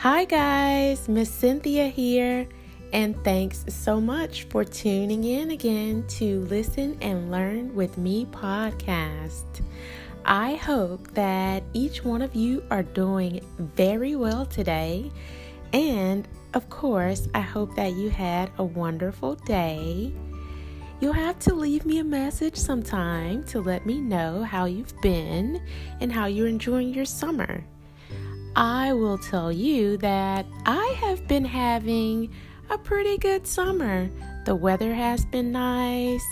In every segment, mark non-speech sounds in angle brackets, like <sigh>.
Hi, guys, Miss Cynthia here, and thanks so much for tuning in again to Listen and Learn with Me podcast. I hope that each one of you are doing very well today, and of course, I hope that you had a wonderful day. You'll have to leave me a message sometime to let me know how you've been and how you're enjoying your summer. I will tell you that I have been having a pretty good summer. The weather has been nice.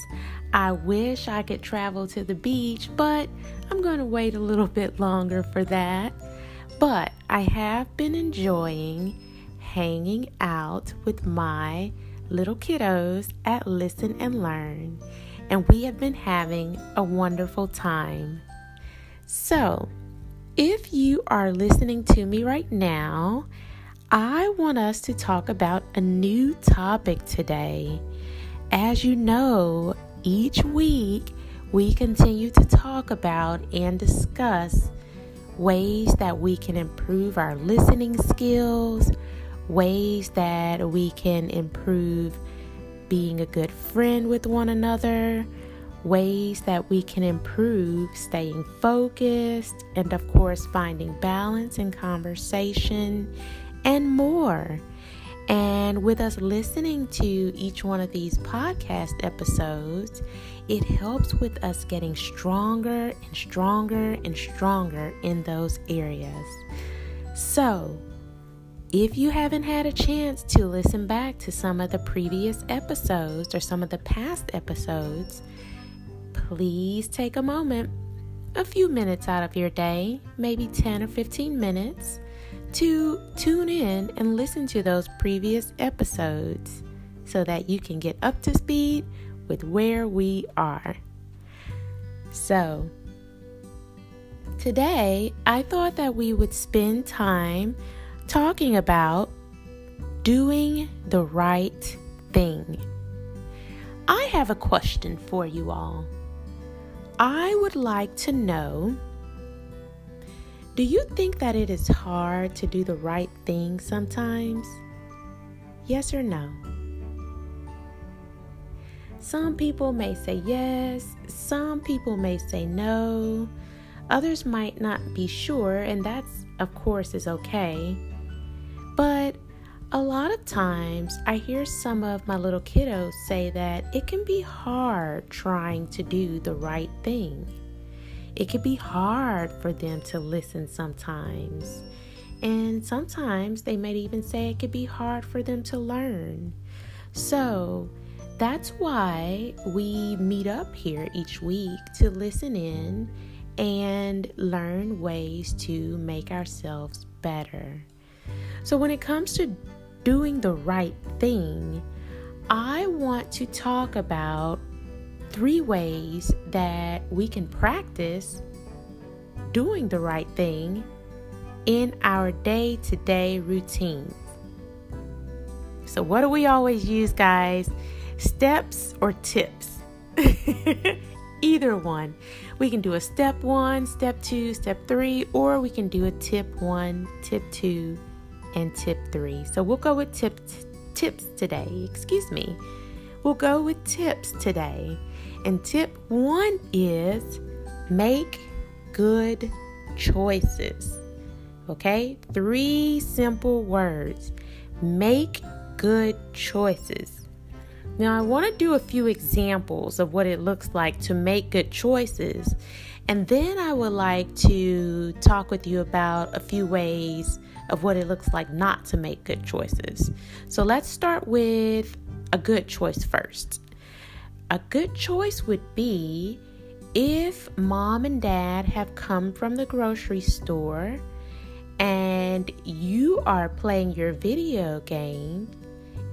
I wish I could travel to the beach, but I'm going to wait a little <laughs> bit longer for that. But I have been enjoying hanging out with my little kiddos at Listen and Learn, and we have been having a wonderful time. So, if you are listening to me right now, I want us to talk about a new topic today. As you know, each week we continue to talk about and discuss ways that we can improve our listening skills, ways that we can improve being a good friend with one another, ways that we can improve staying focused, and of course, finding balance in conversation, and more. And with us listening to each one of these podcast episodes, it helps with us getting stronger and stronger and stronger in those areas. So, if you haven't had a chance to listen back to some of the previous episodes or some of the past episodes, please take a moment, a few minutes out of your day, maybe 10 or 15 minutes, to tune in and listen to those previous episodes so that you can get up to speed with where we are. So, today I thought that we would spend time talking about doing the right thing. I have a question for you all. I would like to know do you think that it is hard to do the right thing sometimes? Yes or no? Some people may say yes, some people may say no, others might not be sure, and that's, of course, is okay. But a lot of times I hear some of my little kiddos say that it can be hard trying to do the right thing. It can be hard for them to listen sometimes. And sometimes they might even say it could be hard for them to learn. So that's why we meet up here each week to listen in and learn ways to make ourselves better. So, when it comes to doing the right thing, I want to talk about three ways that we can practice doing the right thing in our day to day routines. So, what do we always use, guys? Steps or tips? <laughs> Either one. We can do a step one, step two, step three, or we can do a tip one, tip two, and tip three. So we'll go with tips tips today. Excuse me. We'll go with tips today. And tip one is make good choices. Okay? Three simple words. Make good choices. Now, I want to do a few examples of what it looks like to make good choices. And then I would like to talk with you about a few ways of what it looks like not to make good choices. So let's start with a good choice first. A good choice would be if mom and dad have come from the grocery store and you are playing your video game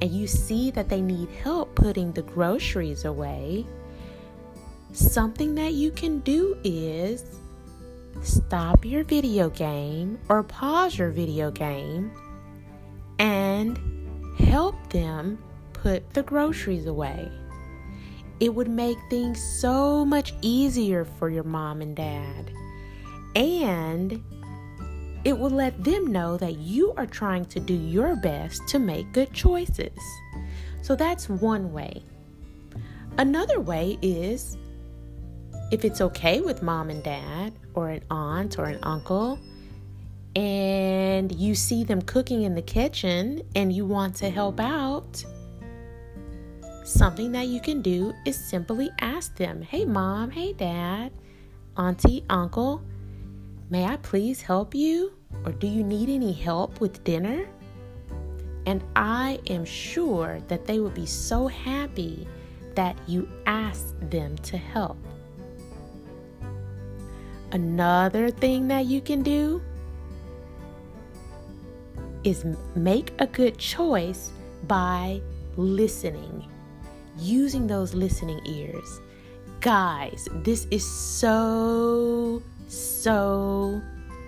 and you see that they need help putting the groceries away, something that you can do is stop your video game or pause your video game and help them put the groceries away. It would make things so much easier for your mom and dad. And it will let them know that you are trying to do your best to make good choices. So that's one way. Another way is if it's okay with mom and dad, or an aunt or an uncle, and you see them cooking in the kitchen and you want to help out, something that you can do is simply ask them, Hey, mom, hey, dad, auntie, uncle, may I please help you? Or do you need any help with dinner? And I am sure that they will be so happy that you asked them to help. Another thing that you can do is make a good choice by listening, using those listening ears. Guys, this is so, so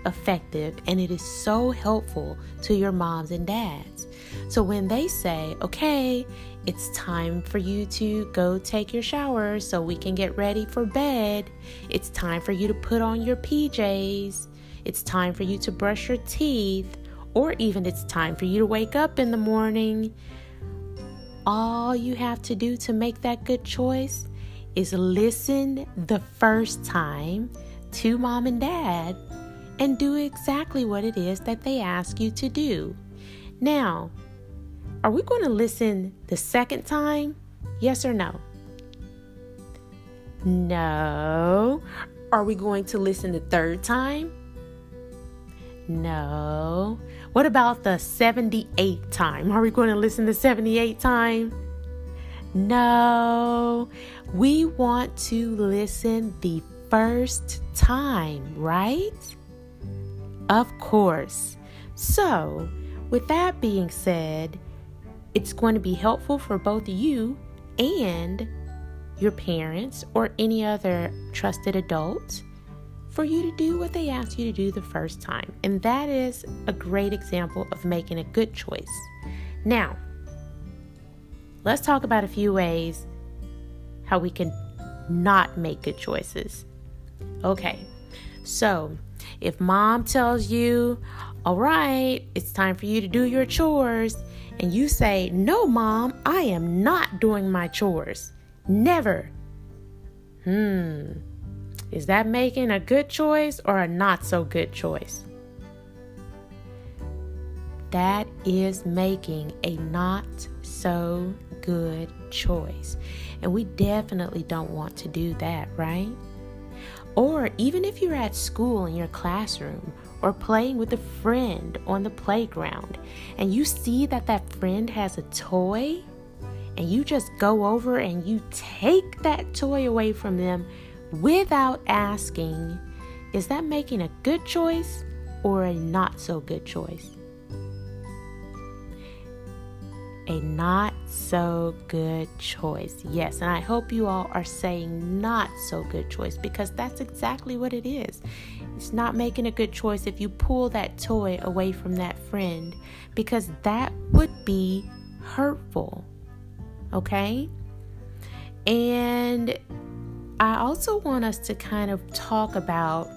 effective and it is so helpful to your moms and dads. So when they say, okay, it's time for you to go take your shower so we can get ready for bed, it's time for you to put on your PJs, it's time for you to brush your teeth, or even it's time for you to wake up in the morning. All you have to do to make that good choice is listen the first time to mom and dad and do exactly what it is that they ask you to do. Now, are we going to listen the second time? Yes or no? No. Are we going to listen the third time? No. What about the 78th time? Are we going to listen the 78th time? No. We want to listen the first time, right? Of course. So, with that being said, it's going to be helpful for both you and your parents or any other trusted adult for you to do what they asked you to do the first time. And that is a great example of making a good choice. Now, let's talk about a few ways how we can not make good choices. Okay, so if mom tells you, all right, it's time for you to do your chores, and you say, no, mom, I am not doing my chores. Never. Hmm. Is that making a good choice or a not so good choice? That is making a not so good choice. And we definitely don't want to do that, right? Or even if you're at school in your classroom or playing with a friend on the playground and you see that that friend has a toy and you just go over and you take that toy away from them without asking, is that making a good choice or a not so good choice? a not so good choice. Yes, and I hope you all are saying not so good choice because that's exactly what it is. It's not making a good choice if you pull that toy away from that friend because that would be hurtful. Okay? And I also want us to kind of talk about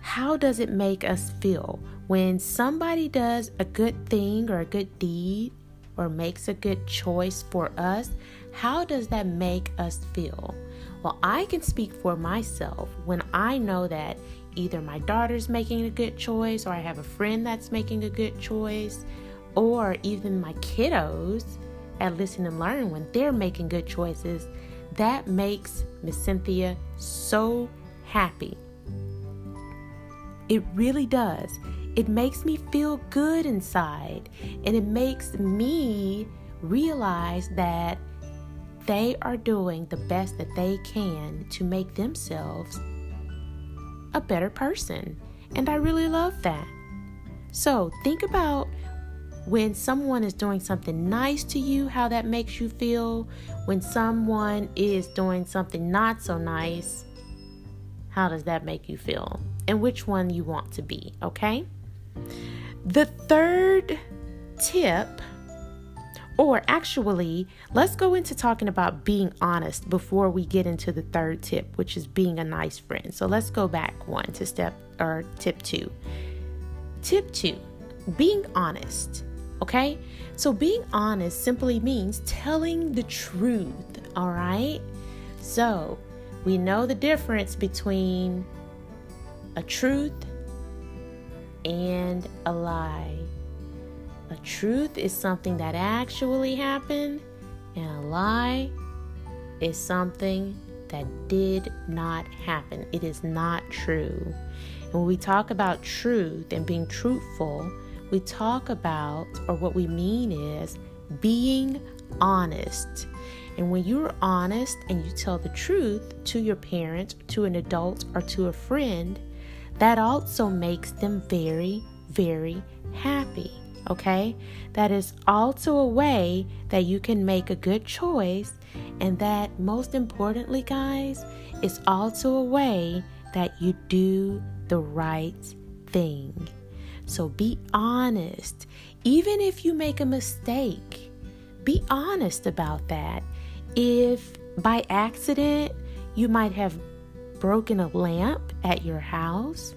how does it make us feel when somebody does a good thing or a good deed or makes a good choice for us, how does that make us feel? Well, I can speak for myself when I know that either my daughter's making a good choice, or I have a friend that's making a good choice, or even my kiddos at Listen and Learn when they're making good choices. That makes Miss Cynthia so happy. It really does. It makes me feel good inside, and it makes me realize that they are doing the best that they can to make themselves a better person. And I really love that. So think about when someone is doing something nice to you, how that makes you feel. When someone is doing something not so nice, how does that make you feel? And which one you want to be, okay? The third tip, or actually, let's go into talking about being honest before we get into the third tip, which is being a nice friend. So let's go back one to step or tip two. Tip two being honest. Okay? So, being honest simply means telling the truth. All right? So, we know the difference between a truth and a lie. A truth is something that actually happened, and a lie is something that did not happen. It is not true. And when we talk about truth and being truthful, we talk about, or what we mean is, being honest. And when you're honest and you tell the truth to your parent, to an adult, or to a friend, that also makes them very, very happy. Okay? That is also a way that you can make a good choice. And that, most importantly, guys, is also a way that you do the right thing. So be honest. Even if you make a mistake, be honest about that. If by accident you might have broken a lamp at your house,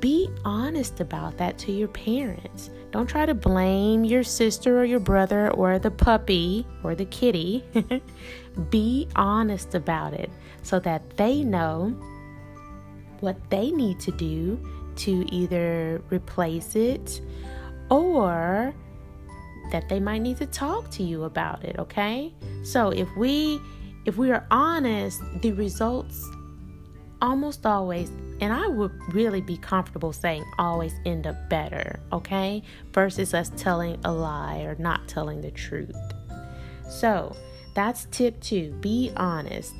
be honest about that to your parents. Don't try to blame your sister or your brother or the puppy or the kitty. <laughs> be honest about it so that they know what they need to do to either replace it or that they might need to talk to you about it, okay? So if we if we are honest, the results almost always and I would really be comfortable saying always end up better, okay? Versus us telling a lie or not telling the truth. So, that's tip 2, be honest.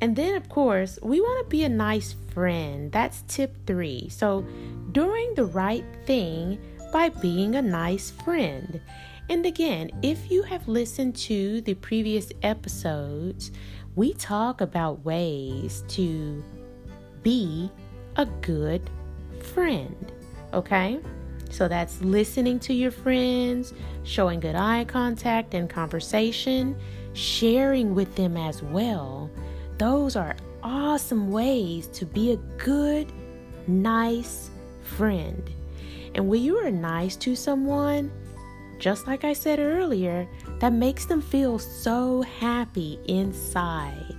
And then, of course, we want to be a nice friend. That's tip three. So, doing the right thing by being a nice friend. And again, if you have listened to the previous episodes, we talk about ways to be a good friend. Okay? So that's listening to your friends, showing good eye contact and conversation, sharing with them as well those are awesome ways to be a good, nice friend. And when you are nice to someone, just like I said earlier, that makes them feel so happy inside.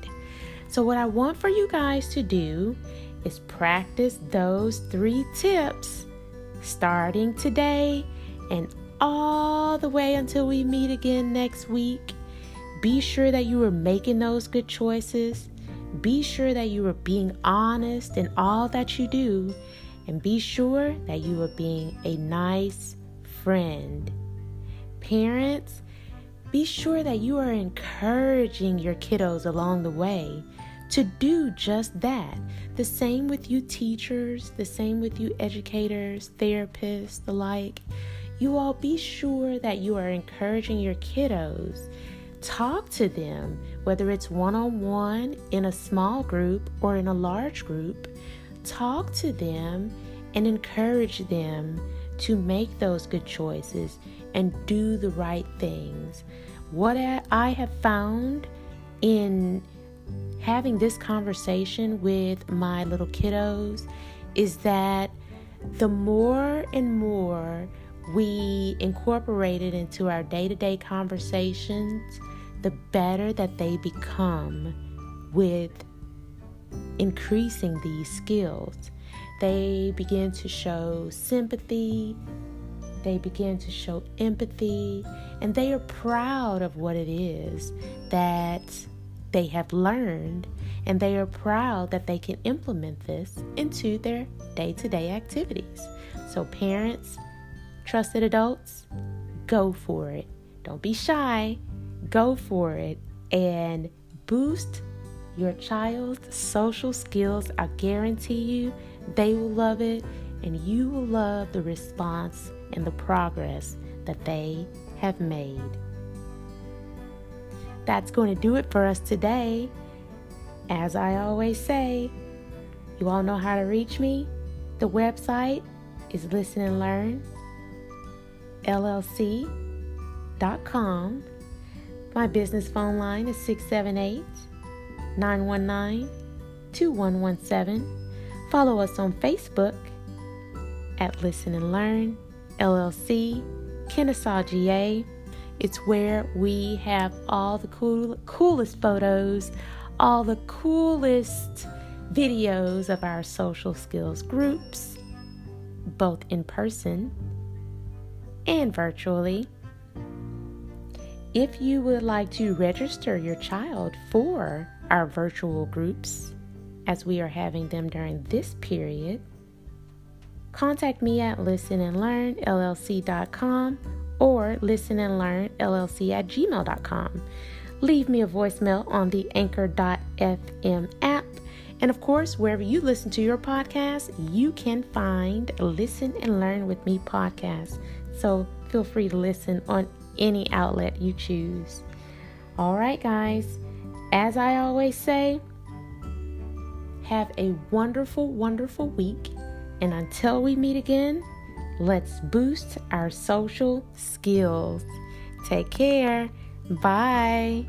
So, what I want for you guys to do is practice those three tips starting today and all the way until we meet again next week. Be sure that you are making those good choices. Be sure that you are being honest in all that you do. And be sure that you are being a nice friend. Parents, be sure that you are encouraging your kiddos along the way to do just that. The same with you teachers, the same with you educators, therapists, the like. You all be sure that you are encouraging your kiddos Talk to them, whether it's one on one, in a small group, or in a large group. Talk to them and encourage them to make those good choices and do the right things. What I have found in having this conversation with my little kiddos is that the more and more we incorporate it into our day to day conversations, the better that they become with increasing these skills. They begin to show sympathy, they begin to show empathy, and they are proud of what it is that they have learned, and they are proud that they can implement this into their day to day activities. So, parents, trusted adults, go for it. Don't be shy go for it and boost your child's social skills. I guarantee you they will love it and you will love the response and the progress that they have made. That's going to do it for us today. As I always say, you all know how to reach me. The website is listen and learn llc.com my business phone line is 678 919 2117. Follow us on Facebook at Listen and Learn LLC, Kennesaw, GA. It's where we have all the cool, coolest photos, all the coolest videos of our social skills groups, both in person and virtually. If you would like to register your child for our virtual groups, as we are having them during this period, contact me at listenandlearnllc.com or listenandlearnllc at gmail.com. Leave me a voicemail on the anchor.fm app. And of course, wherever you listen to your podcast, you can find Listen and Learn with Me podcast. So feel free to listen on any outlet you choose. All right, guys, as I always say, have a wonderful, wonderful week. And until we meet again, let's boost our social skills. Take care. Bye.